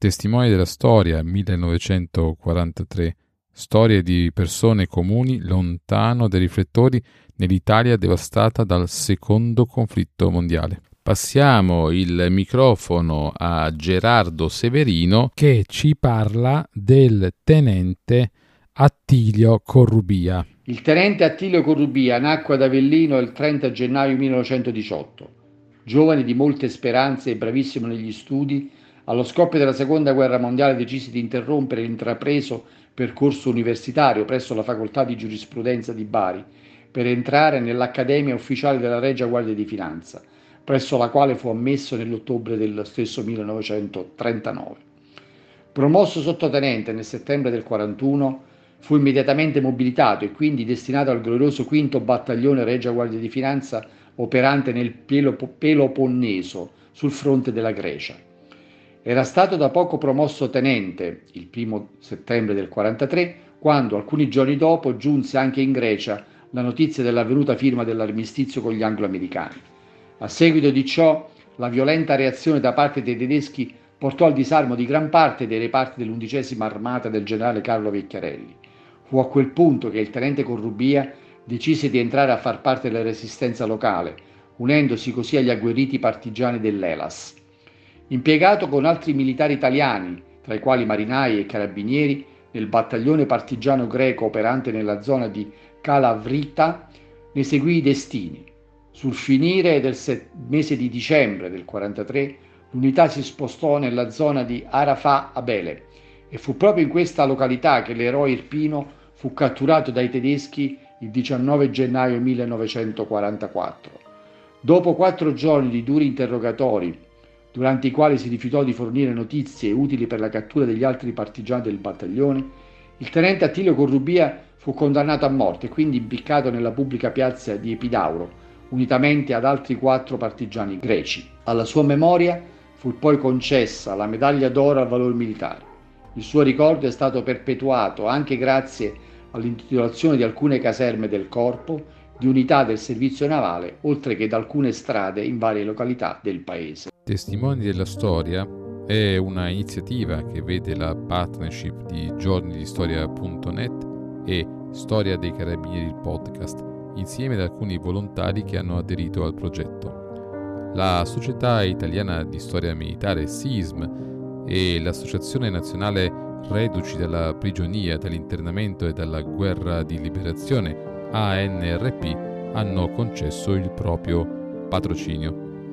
Testimoni della storia 1943. Storie di persone comuni lontano dai riflettori nell'Italia devastata dal secondo conflitto mondiale. Passiamo il microfono a Gerardo Severino che ci parla del tenente Attilio Corrubia. Il tenente Attilio Corrubia nacque ad Avellino il 30 gennaio 1918. Giovane di molte speranze e bravissimo negli studi, allo scoppio della seconda guerra mondiale decise di interrompere l'intrapreso percorso universitario presso la facoltà di giurisprudenza di Bari per entrare nell'Accademia Ufficiale della Regia Guardia di Finanza, presso la quale fu ammesso nell'ottobre dello stesso 1939. Promosso sottotenente nel settembre del 41, fu immediatamente mobilitato e quindi destinato al glorioso quinto battaglione Regia Guardia di Finanza operante nel Peloponneso sul fronte della Grecia. Era stato da poco promosso tenente, il primo settembre del 43, quando alcuni giorni dopo giunse anche in Grecia la notizia dell'avvenuta firma dell'armistizio con gli anglo-americani. A seguito di ciò, la violenta reazione da parte dei tedeschi portò al disarmo di gran parte dei reparti dell'undicesima armata del generale Carlo Vecchiarelli. Fu a quel punto che il tenente Corrubia decise di entrare a far parte della resistenza locale, unendosi così agli agguerriti partigiani dell'Elas. Impiegato con altri militari italiani, tra i quali marinai e carabinieri, nel battaglione partigiano greco operante nella zona di Calavrita, ne seguì i destini. Sul finire del mese di dicembre del 43, l'unità si spostò nella zona di Arafat Abele e fu proprio in questa località che l'eroe Irpino fu catturato dai tedeschi il 19 gennaio 1944. Dopo quattro giorni di duri interrogatori durante i quali si rifiutò di fornire notizie utili per la cattura degli altri partigiani del battaglione, il tenente Attilio Corrubia fu condannato a morte e quindi impiccato nella pubblica piazza di Epidauro, unitamente ad altri quattro partigiani greci. Alla sua memoria fu poi concessa la medaglia d'oro al valore militare. Il suo ricordo è stato perpetuato anche grazie all'intitolazione di alcune caserme del corpo, di unità del servizio navale, oltre che da alcune strade in varie località del paese. Testimoni della storia è una iniziativa che vede la partnership di giornidistoria.net e Storia dei Carabinieri il podcast, insieme ad alcuni volontari che hanno aderito al progetto. La Società Italiana di Storia Militare SISM e l'Associazione Nazionale Reduci dalla Prigionia, dall'Internamento e dalla Guerra di Liberazione ANRP hanno concesso il proprio patrocinio.